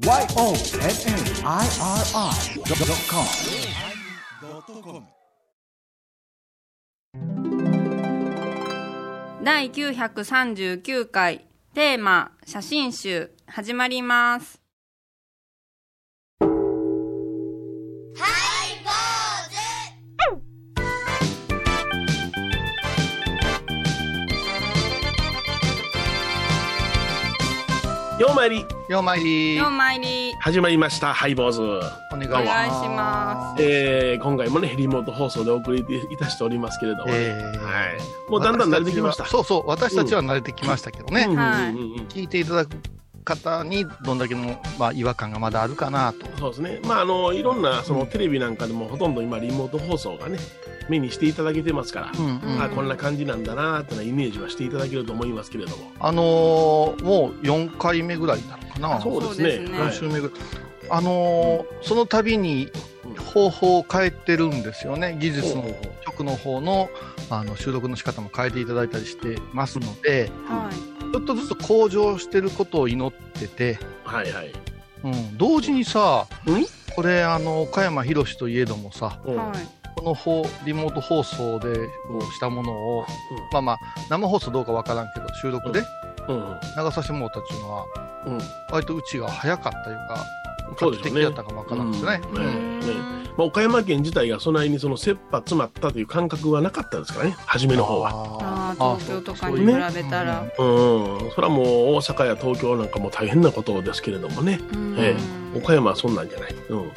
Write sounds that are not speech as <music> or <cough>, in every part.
YONNIRI.com 第939回。テーマ写真集。始まります。ようまいり。ようまいり。ようまいり。始まりましたハイボーズ、お願いしおます。えー、今回もねリモート放送でお送りいたしておりますけれども、ね。えー。はい、もうだんだん慣れてきました。そうそう、私たちは慣れてきましたけどね。うんうんはいうん。うん聞いていただく方にどんだけの、まあ、違和感がまだあるかなと。そうですね。まああのいろんなそのテレビなんかでもほとんど今リモート放送がね目にしていただけてますから、うんうん。あこんな感じなんだなーってなイメージはしていただけると思いますけれども。あのーもう4回目ぐらいなのかな？そうですね。そうですね。はい。4週目ぐらい。あのーその度に方法を変えてるんですよね。技術の曲の方のあの収録の仕方も変えていただいたりしてますので、すはちょっとずつ向上してることを祈ってて、はいはい、うん、同時にさ、うん？これあの岡山宏といえどもさうん。いはいこの放リモート放送でしたものを、まあまあ生放送どうかわからんけど収録でうん。うん流させてもらったっていうのはうん。割とうちが早かったというかそうですよね。画期的だったかもわからんですよね。うん。うん。ねね。まあ、岡山県自体がそんなにその切羽詰まったという感覚はなかったですからね。初めの方は。ああー東京とかに比べたら、うん、それはもう大阪や東京なんかも大変なことですけれどもね、うん。え。岡山はそんなんじゃない、うん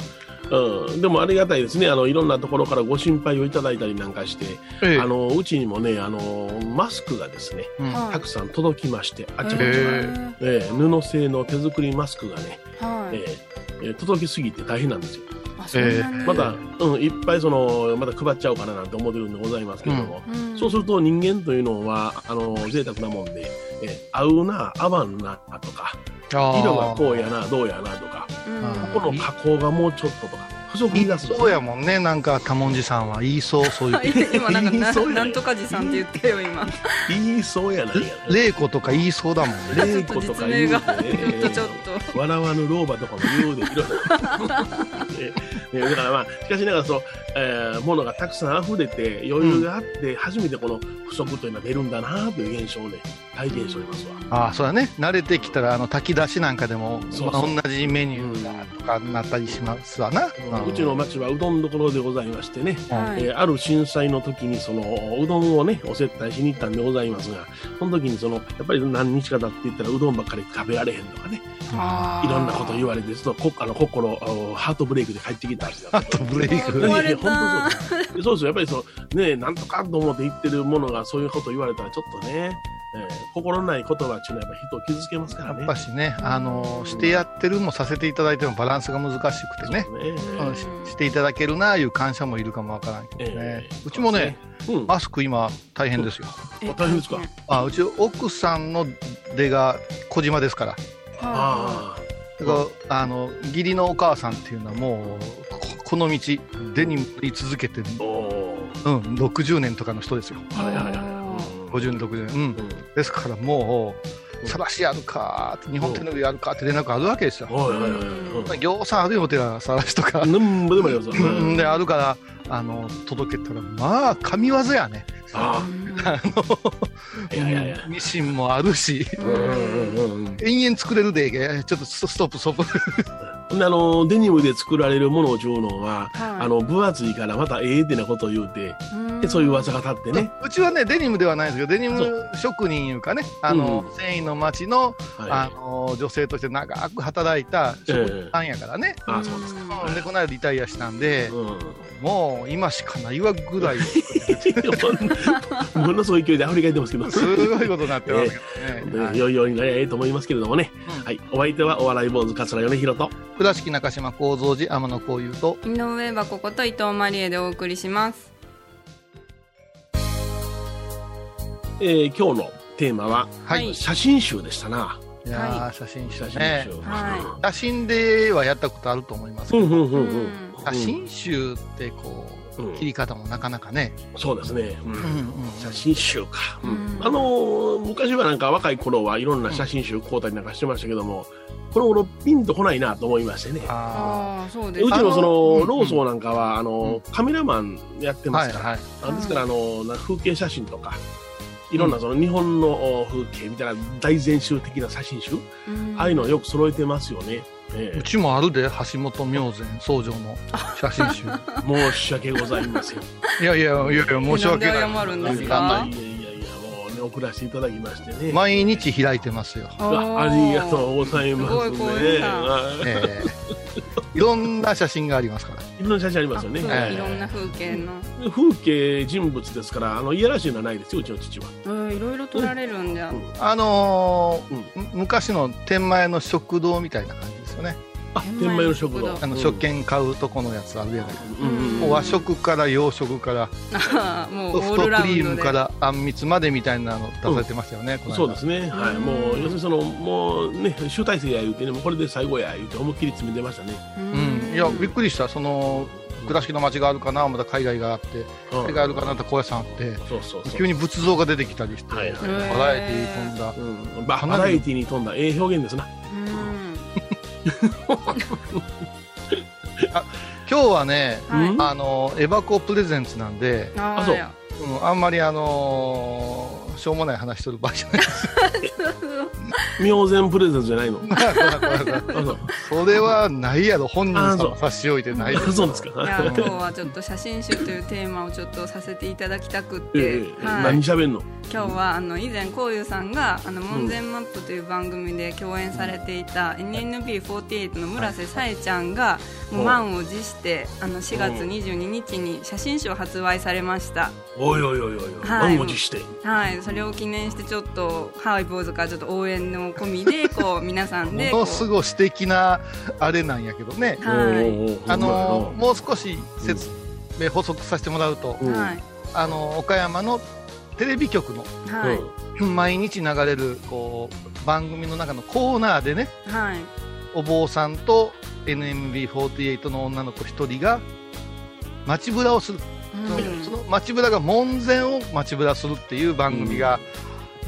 うん、でもありがたいですね。あのいろんなところからご心配をいただいたりなんかして、ええ。あのうちにもねあのマスクがですねうん。はい。たくさん届きましてあちこちら、ええ。え布製の手作りマスクがね、はい、ええええ届きすぎて大変なんですよ。あそんなにまた、うん、いっぱいそのまた配っちゃおうかななんて思ってるんでございますけれども、うん。そうすると人間というのはあの贅沢なもんで、え合うな合わんなとか色がこうやなどうやなとか。うん。あここの加工がもうちょっととか不足言い出すそうやもんね。なんか多文字さんは言いそうそういう。<laughs> 今なんかなそうやね。なんとかじさんって言ったよ今。言いそうやないや玲子とか言いそうだもんね。玲子とか言うてちょっと笑わぬ老婆とかも言うで。いろいろ。<laughs> ねねだからまあしかしながらそう、えー、ものがたくさん溢れて余裕があって初めてこの不足というのは出るんだなという現象をね体験しておりますわ。ああ、そうだね。慣れてきたら、あの、炊き出しなんかでも、そうそう。まあ同じメニューがとかなったりしますわな。うちの町はうどんどころでございましてね、はい。えーある震災の時にそのうどんをねお接待しに行ったんでございますがその時にそのやっぱり何日か経って言ったらうどんばっかり食べられへんとかね。いろんなこと言われてちょっとこあの心ハートブレイクで帰ってきたんですよ。ハートブレイク。<laughs> 本た。当そうですそうですよ。やっぱりそのねなんとかと思って言ってるものがそういうこと言われたらちょっとね、えー心ない言葉っていうのはやっぱ人を傷つけますからね。やっぱしね、あの、してやってるもさせていただいてもバランスが難しくてね、ねうん。ししていただけるなあいう感謝もいるかもわからんけどね。え。ーうちもね、、そうですね。マスク今大変ですよ。え大変ですか？あうち奥さんの出が小島ですから。あだから、あの、義理のお母さんっていうのはもう、ここの道、デニムに続けて、うん、60年とかの人ですよ。いはいはいはい。あ50年、60年。うん。うんですからもうさらしやるか日本テレビやるかって連絡あるわけですよ。行さんあるよ、てら、さらしとか。なんぼでもようんで、あるから、あの、届けたら、まあ、神業やね。あ。の、ミシンもあるし。延々作れるで、ちょっとストップ、ストップ。あの、デニムで作られるものをちゅうのは、はいあの、分厚いからまたええってなことを言うて、でそういう噂が立ってね。うちはね、デニムではないんですけど、デニム職人いうかね、あの、う繊維の町の、あはの、女性として長く働いた職人さんやからね。い。ああ、そうですか。うんで、この間リタイアしたんで、うん。もう今しかないわぐらい、<laughs> ものすごい勢いでアフリカ行ってますけど。すごいことになってますけどね。<laughs> はいいよいよになりゃええと思いますけれどもね。うんはい。お相手はお笑い坊主桂米広と。倉敷中島幸三寺天野幸雄と、井上箱こと伊藤マリエでお送りしますえー今日のテーマは、はい写真集でしたな。いやー、写真集写真ね集。。は写真ではやったことあると思いますけど、うんうんうんうん。写真集ってこう、うん切り方もなかなかね。そうですね。うん。うん。うん。写真集か、うん。うんあのー昔はなんか若い頃はいろんな写真集買うたりなんかしてましたけども、この頃ピンとこないなと思いましてね。あああそうです。うちのそあのローソンなんかは、あの、カメラマンやってーますから、はいはい。あですから、あの、な風景写真とか、いろんなその日本のお風景みたいな大全集的な写真集、うん。ああいうのをよく揃えてますよね。えうちもあるで、橋本明前総城の写真集。え <laughs> 申し訳ございません。いやいやいやいや、申し訳ない。なんで謝るんですいかやいやいやいや、もうね、送らせていただきましてね。毎日開いてますよ。あありがとうございますすごい光栄ね。ええいろんな写真がありますから。いろんな写真ありますよね。ええいろんな風景の風景人物ですから、あのいやらしいのはないですよ、うちの父は。うんいろいろ撮られるんじゃうんあのーむ昔の天満屋の食堂みたいな感じよね。あ、天満屋の食堂。あの、食券買うとこのやつあるじゃない。ですか。うんうんうん。もう和食から洋食から。あ <laughs> ーもうオソフトクリームからあんみつまでみたいなの出されてましたよね、この間。そうですね、はい、うんもう要するにそのもうね集大成や言うてねもうこれで最後や言うて思いっきり詰めてましたね、うん、いやびっくりした。その倉敷の町があるかなまだ海外があって。うん。海外あるかなって高野山あって。そうそうそう。急に仏像が出てきたりして、バラエティー飛んだ。うん、ババラエティに富んだ。ええ表現ですな今日はねうんはい。うんあのエバコプレゼンツなんで、あそう。うん、あんまりあのーしょうもない話しとる場合じゃない。明前プレゼントじゃないの？<laughs> それはないやろ。本人様差し置いてない。あそうですか？いや今日はちょっと写真集というテーマをちょっとさせていただきたくって、ええはい。何、喋んの？今日はあの以前こういうさんが「あの門前マップ」という番組で共演されていた NNB48 の村瀬さえちゃんがもう満を持してあの4月22日に写真集を発売されました。おいおいおいおいおい。はい。満を持して。はい。それを記念してちょっとハワイ坊主からちょっと応援の込みでこう皆さんでこう <laughs> ものすごい素敵なあれなんやけどね。はい。あのもう少し説明補足させてもらうと、うん。はい。あの岡山のテレビ局のなはい。毎日流れるこう番組の中のコーナーでねはい。お坊さんと NMB48 の女の子一人が街ぶらをする、うん。その街ぶらが門前を街ぶらするっていう番組が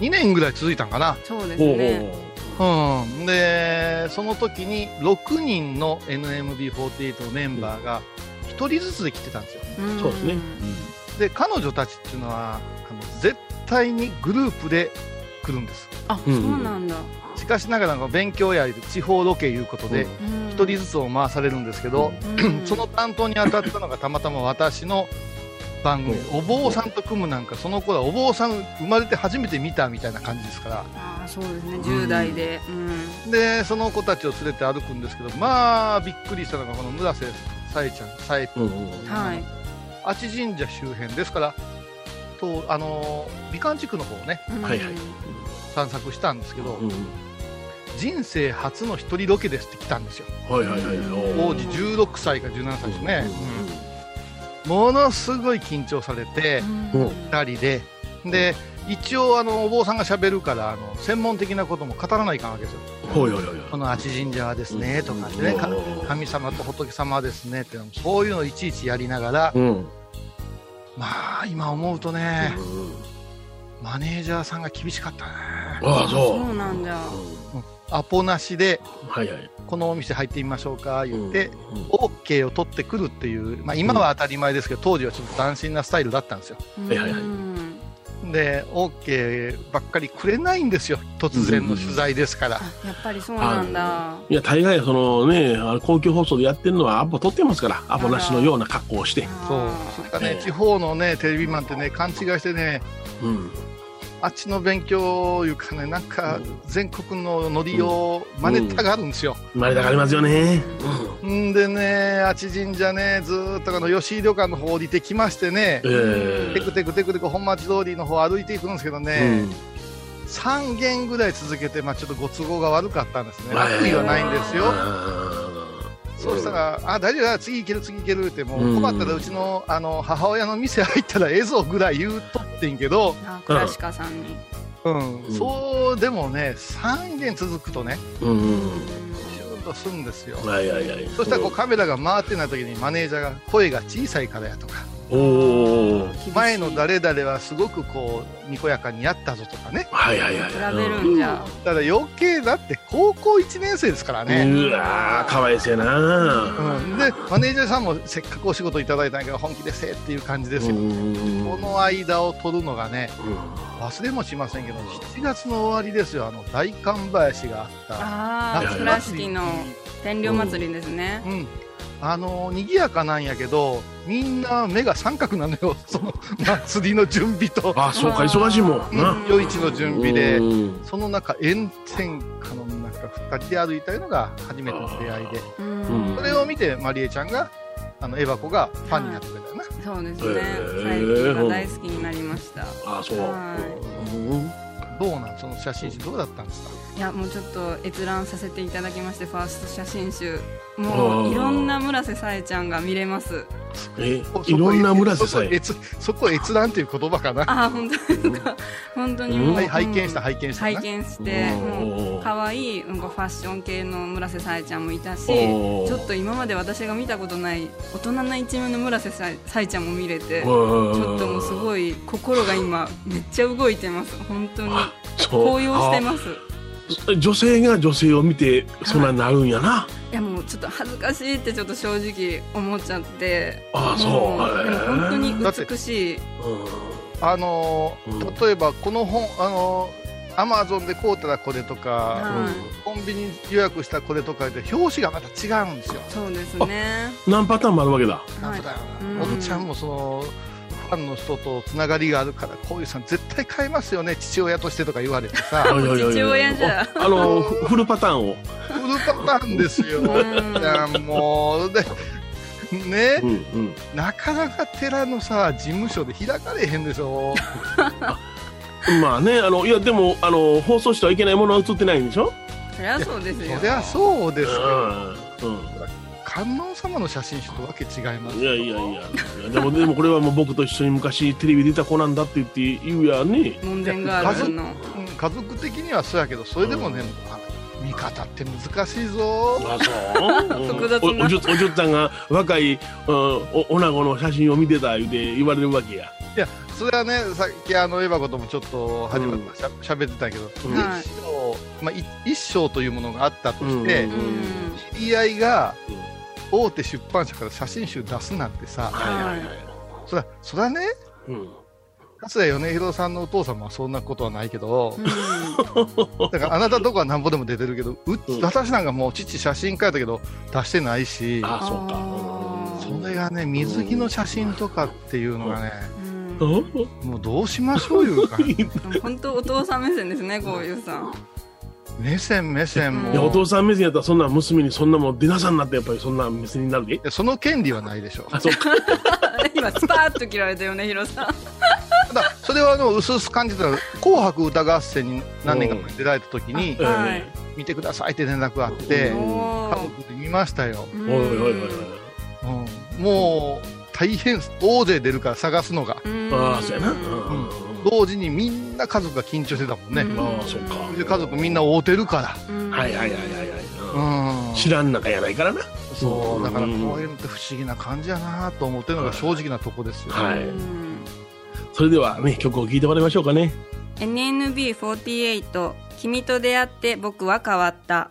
2年ぐらい続いたんかな、そうですほうほうねう。ん、でその時に6人の NMB48 のメンバーが1人ずつで来てたんですよ。ん。そうですね。で彼女たちっていうのはあの絶対にグループで来るんです。あうん。そうなんだ。しかしながら勉強や地方ロケいうことでうん。1人ずつを回されるんですけど、うん。<clears throat> その担当に当たったのがたまたま私の番組、うお坊さんと組むなんかその頃はお坊さん生まれて初めて見たみたいな感じですから。ああそうですね。10代で。うん。でその子たちを連れて歩くんですけどまあびっくりしたのがこの村瀬さえちゃんさえうんうんはい。阿智神社周辺ですからとあの美観地区の方をねはいはい。散策したんですけど、うん人生初の一人ロケですって来たんですよ。はいはいはい。当時16歳か17歳ですね、ものすごい緊張されてうん。うん2人で。で一応あのお坊さんがしゃべるからあの専門的なことも語らないかんわけですよ。この阿智神社はですねとかねか神様と仏様はですねっていうのそういうのをいちいちやりながらうん。まあ今思うとねマネージャーさんが厳しかったね。ああそう。そうなんだアポなしではいはい。このお店入ってみましょうか言って、うん OK を取ってくるっていう、まあ、今は当たり前ですけど、当時はちょっと斬新なスタイルだったんですよ。はいはいはい。うん。で OK ばっかりくれないんですよ突然の取材ですから、あやっぱりそうなんだ。い。や大概そのね公共放送でやってるのはアポ取ってますからアポなしのような格好をして。そう。あそれからね、ええ。地方のねテレビマンってね勘違いしてねうんあっちの勉強いうかねなんかうん。全国のノリを真似たがるんですよ、生まれたがりますよね。ん。でねあち神社ねずーっとあの吉井旅館の方降りてきましてねええ。テクテクテクテク本町通りの方歩いていくんですけどね、3軒ぐらい続けて、まあ、ちょっとご都合が悪かったんですねはい悪意はないんですよあそうしたら、あ、大丈夫だ、次行ける、次行けるって、もうん。う困ったらうちのあの母親の店入ったらええぞぐらい言うとってんけど、あクラシカさんに。うん、うん。そうでもね、3軒続くとね、ーうんうん。シューッとするんですよ。はいはいはい。そしたらこうカメラが回ってない時にマネージャーが声が小さいからやとか、お前の誰々はすごくこうにこやかにやったぞとかね。はいはいはい比べるんじゃ。ただ余計だって高校1年生ですからね、うわーかわいそうやな。うん、でマネージャーさんもせっかくお仕事いただいたんやけど本気でせえっていう感じですよ、うん。この間を取るのがねうん。忘れもしませんけど7月の終わりですよ。あの大寒林があったああ夏倉敷の天領祭りですね。うんあの賑やかなんやけどみんな目が三角なのよ。<laughs> その祭りの準備と。あそうか忙しいもん。夜市の準備でうん。その中炎天下の中2人で歩いたのが初めての出会いで。それを見てまりえちゃんがあのエバ子がファンになってくれたよな、そうですね。最近が大好きになりました。あそう。はうんどうなんその写真集どうだったんですか？いやもうちょっと閲覧させていただきましてファースト写真集もういろんな村瀬さえちゃんが見れます。えいろんな村瀬さえ？そこ閲そこ閲覧という言葉かな？ああ本当ですか？本当にもう、はい拝見したうん拝見したな。拝見してもう可愛いうんこファッション系の村瀬さえちゃんもいたしちょっと今まで私が見たことない大人な一面の村瀬さえさえちゃんも見れてちょっともうすごい心が今めっちゃ動いてます。本当に高揚してます。す女性が女性を見てそんなになるんやな、いやもうちょっと恥ずかしいってちょっと正直思っちゃって。ああそう。もでも本当に美しい。あのーうん。例えばこの本あのアマゾンで買うたらこれとか、はい。コンビニ予約したこれとかで表紙がまた違うんですよ。そうですね。何パターンもあるわけだ。はいなんだようん。なおっちゃんもそのファンの人とつながりがあるからこういうさん絶対買いますよね父親としてとか言われてさ。あのフフルパターンを。フルパターンですよ。もうでねうんうん。なかなか寺のさ事務所で開かれへんでしょ。<laughs> まあねあのいやでもあの放送してはいけないものは映ってないんでしょ？そりゃそうですよ。そりゃそうですよ。うん観音様の写真集とわけ違いますうんいやいやいやいやでもでもこれはもう僕と一緒に昔テレビ出た子なんだって言って言うやね。門前ガールズの。うん。家族的にはそうやけどそれでもね、あ見方って難しいぞ。あそう、うん。複雑な。おおじゅおじゅっちゃんが若い、うん、お女子の写真を見てた言うて言われるわけや。いやそれはねさっきあのエヴァ子ともちょっと始まったしゃしゃべってたけど、うん。はい。一章、まあ、い一章というものがあったとして、うん。うん。知り合いが大手出版社から写真集出すなんてさはいはいはい、そらそらね。うん、桂米広さんのお父様はそんなことはないけど。う <laughs> だからあなたとこはなんぼでも出てるけどううん。私なんかもう父写真家やったけど出してないし。あそうか。それがね水着の写真とかっていうのがねうん。うん。もうどうしましょういうか <laughs> 本当お父さん目線ですねこういうさん目線目線も。いやお父さん目線やったらそんな娘にそんなもん出なさんなってやっぱりそんな目線になるで？その権利はないでしょあそう。か <laughs> 今スパーッと切られたよねヒロさん。ただそれはあの薄々感じたら「紅白歌合戦」に何年か前に出られた時にうんはい「見てください」って連絡があって家族で見ましたよ、ーおいおいおいおいうん。もう大変大勢出るから探すのが。うん。ああそうやな、うん。うん同時にみんな家族が緊張してたもんね、うん。ああそうか。で家族みんな会うてるかうん。はいはいはいはいはい、ら、うん。うん、知らん中やないからな。そうだからこううんいうのって不思議な感じやなと思ってるのが正直なとこですよ、はい。うん。それではね曲を聴いてもらいましょうかね。NNB48 君と出会って僕は変わった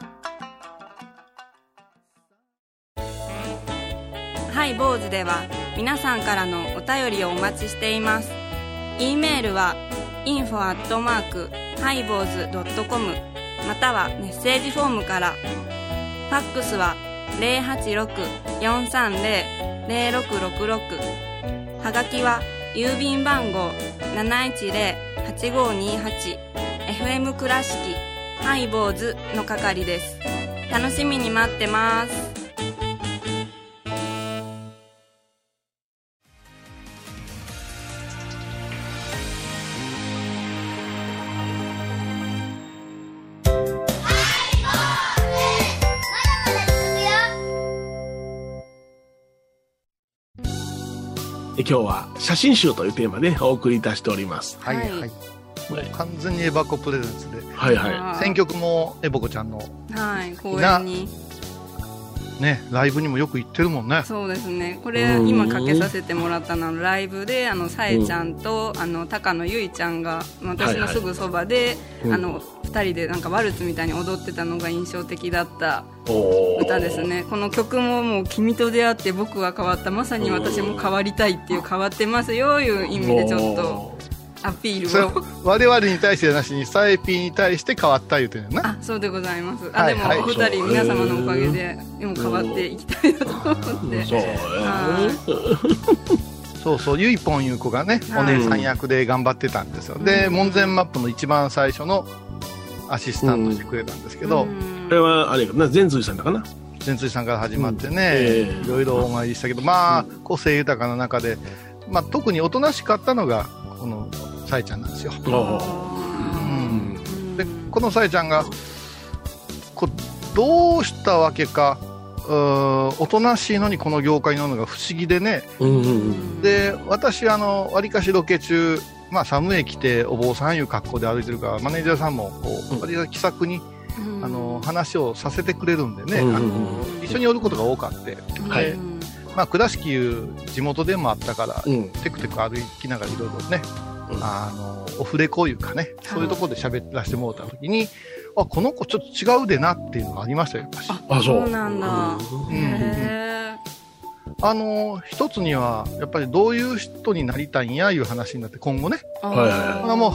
イ坊主では皆さんからのお便りをお待ちしています。e メールは info アットマークハイボーズドットコムまたはメッセージフォームから。ファックスは086-430-0666はがきは郵便番号710-8528 FM 倉敷ハイボーズの係です。楽しみに待ってます。今日は写真集というテーマでお送りいたしております。はいはい。はいもう完全にエバコプレゼンツで。はいはあー選曲もエボコちゃんのはい公園にね、ライブにもよく行ってるもんね。そうですね。これうん。今かけさせてもらったのはライブであのさえちゃんと、あの高野ゆいちゃんが私のすぐそばで、うん。あの2人でなんかワルツみたいに踊ってたのが印象的だった歌です。ね。この曲ももう「君と出会って僕は変わった。まさに私も変わりたい」っていう変わってますよいう意味でちょっとアピールを。我々に対してなしに、サエピーに対して変わった言うてるよな。あそうでございます。あ、はいはい。でもお二人皆様のおかげででも変わっていきたいなと思って。そう。やそうそう、ゆいぽんいう子がね、はい。お姉さん役で頑張ってたんですよ。で、うん。門前マップの一番最初のアシスタントしてくれたんですけど、うん。これはあれかな、全髄さんだかな。全水さんから始まってね、ええ。いろいろお参りしたけど、まあ、個性豊かな中で、まあ、特におとなしかったのが、この、さえちゃんなんですよ。おう。ん。で、このさえちゃんが、こうどうしたわけか、おとなしいのにこの業界に乗るのが不思議でね、うんうんうん。で、私、あの、わりかしロケ中、まあ、寒い来てお坊さんいう格好で歩いてるから、マネージャーさんも、こうん。う、わりかし気さくに、うん。あの、話をさせてくれるんでね、うんあの、一緒におることが多かって、はい。でまあ、倉敷いう地元でもあったから、うん。テクテク歩きながらいろいろね、うんあの、オフレコいうかね、そういうところで喋らせてもらった時に、あ、この子ちょっと違うでなっていうのがありましたよ、やっぱし。ああ、そう。そうなんだ。うん。へあの、一つには、やっぱりどういう人になりたいんやいう話になって、今後ね。ー。はもう、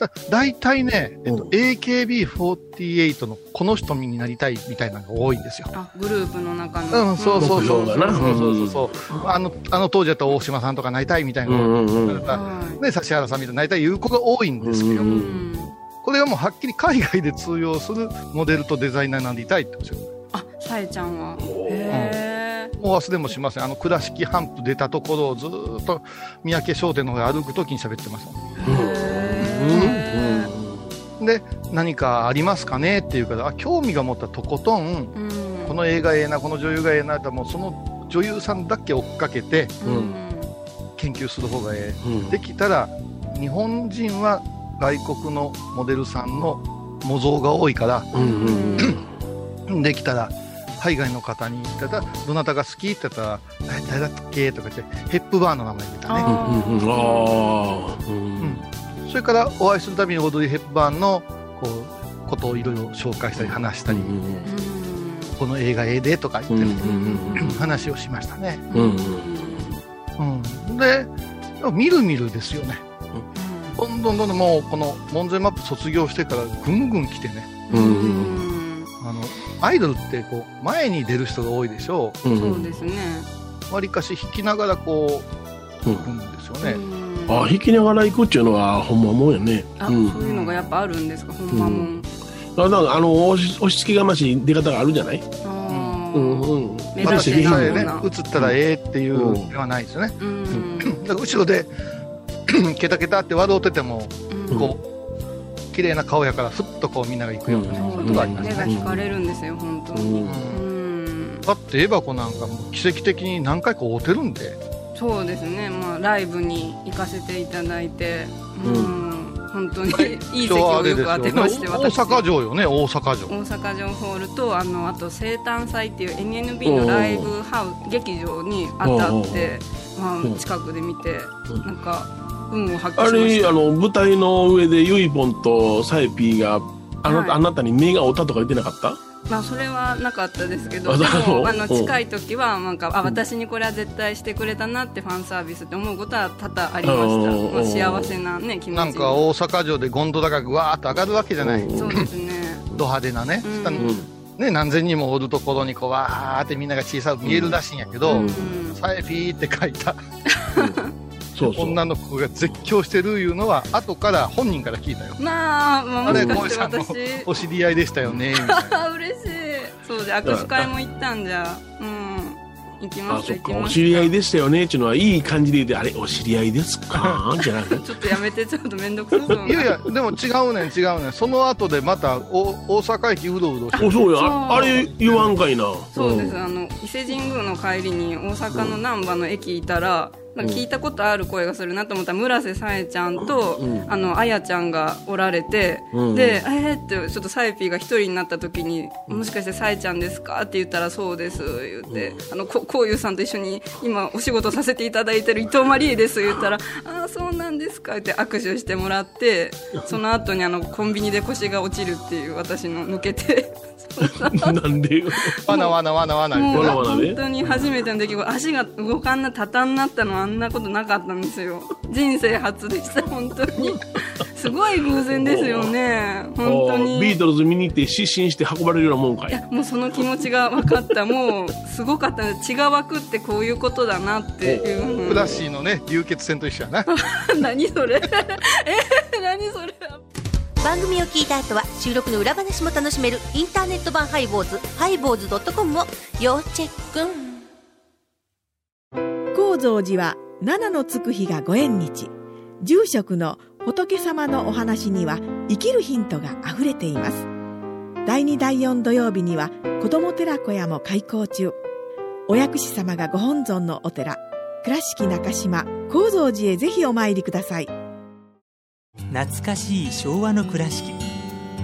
だ大体ね、えっとうん AKB48 のこの人になりたいみたいなのが多いんですよ。あグループの中のうん、そうそうそう。そうそうそうそう。あの、あの当時だったら大島さんとかなりたいみたいな。うんうんうん。はね、指原さんみたいななりたい言う子が多いんですけど、いうんうんこれはもうはっきり海外で通用するモデルとデザイナーになりたいって言うんですよ。あさえちゃんはへえもう忘れもしません。あの、倉敷ハンプ出たところをずーっと三宅商店の方へ歩くときに喋ってました。へで、何かありますかねって言うから、あ、興味が持ったらとことん、ーうんこの映画ええな、この女優がええなって、もうその女優さんだけ追っかけてうん研究する方がええ。うんできたら、日本人は外国のモデルさんの模造が多いから。できたら、海外の方に言ったら、どなたが好きって言ったら、誰誰だっけとか言って、ヘップバーンの名前言ったね。うんうんうん。それからお会いするたびにオードリー・ヘップバーンのこうことをいろいろ紹介したり話したり、うんこの映画ええでとか言って、うんうん話をしましたね。うんうんうん、で、みるみるですよね。どんどんどんどんもうこの門前マップ卒業してからぐんぐん来てね、うんうんあの、アイドルってこう前に出る人が多いでしょ。うんそうですね。う。わりかし弾きながらこう、うん。行くんですよね。あ弾きながら行くっていうのはほんまもんやね。あうん。そういうのがやっぱあるんですか？ほんまもん。だからあの押し押し付けがましい出方があるじゃない？あうんーうん。目指して私さえね映ったらええっていうではないですよね。うん。だから後ろで、<clears throat> ケタケタって笑うてても、うん。こう、綺麗な顔やから、ふっとこうみんなが行くようなね、うんそういうとこあります目がね。引かれるんですよ本当うん。うん。だってエバコなんかもう奇跡的に何回か会うてるんで、そうですね。まあライブに行かせていただいてううん本当にい。い席をよく当てまして大私。阪城よね、大阪城。大阪城ホールとあのあと生誕祭っていう NNB のライブハウ劇場に当たって、まうんあ、近くで見てうん。なんか運を発揮あしました。れあの舞台の上でゆいぼんとサエピーがあな,、はい。あなたに目が合ったとか言ってなかった？まあそれはなかったですけどあでもあのう。ん近い時はなんかあ私にこれは絶対してくれたなってファンサービスって思うことは多々ありました、うんまあ、幸せなね気持ちなんか大阪城でゴンドラがぐわーっと上がるわけじゃない。うんそうですね。ド派手なね。ね、何千人もおるところにこうわーってみんなが小さく見えるらしいんやけど、うん。サエフィーって書いた <laughs> そうそう。女の子が絶叫してるいうのは、後から本人から聞いたよ。まあ、まあ、あれ、もしかして小井さんの私お知り合いでしたよね、嬉しい。そうで握手会も行ったんじゃ。うん。行きましたお知り合いでしたよねっていうのはいい感じで言ってあれお知り合いですか？<laughs> じゃなくて。ちょっとやめてちょっと面倒くさそういやいや、でも違うねん、違うねん。その後でまたお大阪駅うろうろしておそうや。そう。ああれ言わんかいな。そうです、あの伊勢神宮の帰りに大阪の難波の駅いたら、なんか聞いたことある声がするなと思ったら村瀬さえちゃんと、うん。あのあやちゃんがおられて、うん。でえー、ってちょっとさえぴーが一人になった時に「もしかしてさえちゃんですか?」って言ったら「そうです」言って「あのここういうさんと一緒に今お仕事させていただいてる伊藤マリーです」言ったら「ああそうなんですか」って握手してもらってその後にあのコンビニで腰が落ちるっていう私の抜けて。<laughs> なんでわなわなわなわなわなわなね。本当に初めての出来事。足が動かんな立たんなったのあんなことなかったんですよ。人生初でした本当に。すごい偶然ですよね。本当に。ビートルズ見に行って失神して運ばれるようなもんかい。いやもうその気持ちが分かった。もうすごかった。血が湧くってこういうことだなっていう。クラッシーのね流血戦と一緒やな。<laughs> 何それ。え何それ。番組を聞いた後は収録の裏話も楽しめるインターネット版ハイボーズハイボーズドットコムを要チェック高蔵寺は七のつく日がご縁日。住職の仏様のお話には生きるヒントがあふれています。第2第4土曜日には子ども寺小屋も開校中。お薬師様がご本尊のお寺。倉敷中島・高蔵寺へぜひお参りください。懐かしい昭和の倉敷。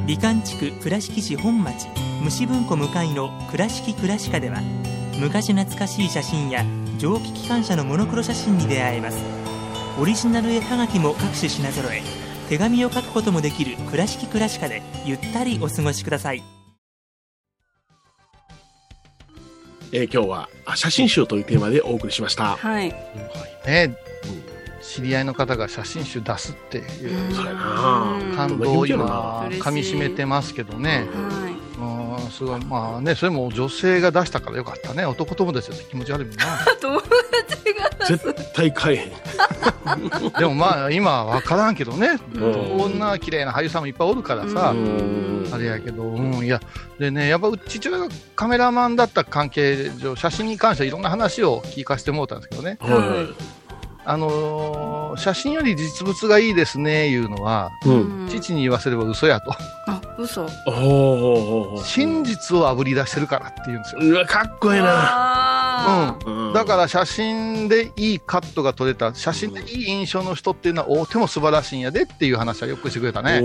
美観地区倉敷市本町。虫文庫向かいの「倉敷倉歯科」では昔懐かしい写真や蒸気機関車のモノクロ写真に出会えます。オリジナル絵はがきも各種品揃え手紙を書くこともできる「倉敷倉歯科」でゆったりお過ごしください。えー今日はあ写真集というテーマでお送りしました。はい。ね。知り合いの方が写真集出すっていう。感動を今噛み締めてますけどね。はいうん。すごいまあねそれも女性が出したからよかったね。男友達だって気持ち悪いもんな。<laughs> 友達が絶対買えへん。<laughs> でもまあ今は分からんけどね、うん。こんな綺麗な俳優さんもいっぱいおるからさ、うん。あれやけど、うん、いや、でね、やっぱ父親がカメラマンだった関係上、写真に関してはいろんな話を聞かせてもらったんですけどね、はあのー写真より実物がいいですね、いうのは、い。うん。父に言わせれば嘘やと。あ嘘真実をあぶり出してるからって言うんですよ。うわ、かっこええな。あうんだから写真でいいカットが撮れた、写真でいい印象の人っていうのは、おうても素晴らしいんやでっていう話はよくしてくれたね。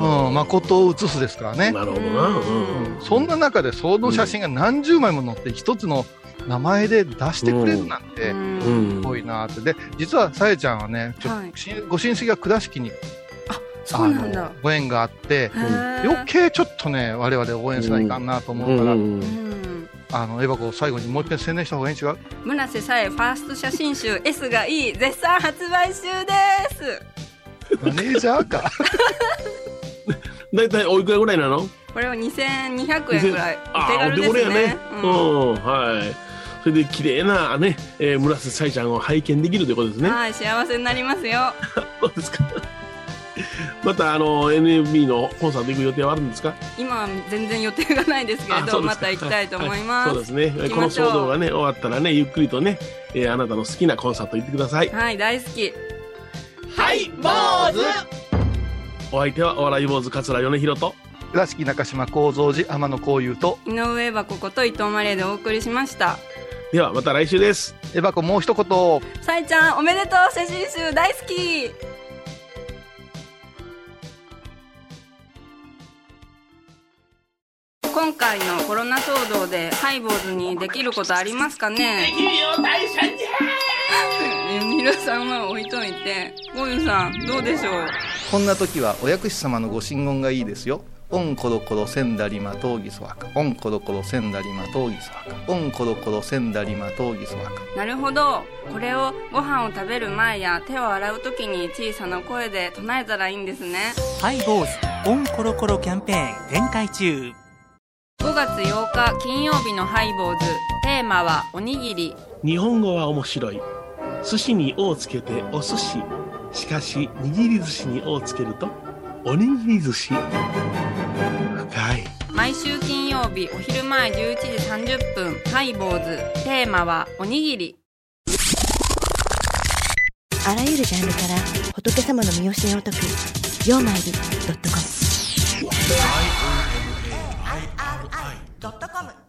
うん、誠を写すですからね。なるほどな。うんそんな中でその写真が何十枚も載って一つの名前で出してくれるなんて、ーうんうん。すごいなって。で、実はさえちゃんはね、ちょはい。しご親戚が倉敷にそうなんだ。あのご縁があって、余計ちょっとね、我々応援しないかんなと思うから、うん。うんあの、エヴァ子最後にもう一遍宣伝した方がいいん違う村瀬さえファースト写真集 S がいい絶賛発売中です。マネージャーか。だいたいおいくらぐらいなの？これは2200円ぐらい。お手軽ですお手頃やね。うん、はい。それで綺麗なね、えー、村瀬さえちゃんを拝見できるということですね。はい幸せになりますよ。<laughs> そうですか。<laughs> また、あの、NMB のコンサート行く予定はあるんですか？今は全然予定がないですけれどまた行きたいと思います、はそうですね。この騒動がね、終わったらね、ゆっくりとね、えーあなたの好きなコンサート行ってください。はい大好き。はい、坊主。お相手は、お笑い坊主桂米広と、倉敷中島幸三寺天野幸雄と、井上箱こと伊藤マレーでお送りしましたではまた来週です。エヴァ子もう一言。さえちゃんおめでとう写真集大好き今回のコロナ騒動でハイボーズにできることありますかね？できるよ大社じゃ皆さんは置いといてゴユさんどうでしょう？こんな時はお薬師様のご神言がいいですよ。オンコロコロセンダリマトウギソワカ。オンコロコロセンダリマトウギソワカ。オンコロコロセンダリマトウギソワカ。なるほどこれをご飯を食べる前や手を洗う時に小さな声で唱えたらいいんですねハイボーズオンコロコロキャンペーン展開中5月8日金曜日のハイボーズテーマはおにぎり日本語は面白い。寿司に「お」をつけてお寿司。しかし、握り寿司に「お」をつけると、おにぎり寿司。毎週金曜日お昼前11時30分ハイボーズ。テーマはおにぎり。あらゆるジャンルから仏様の身教えを解く「曜マイルドットコム」ドットコム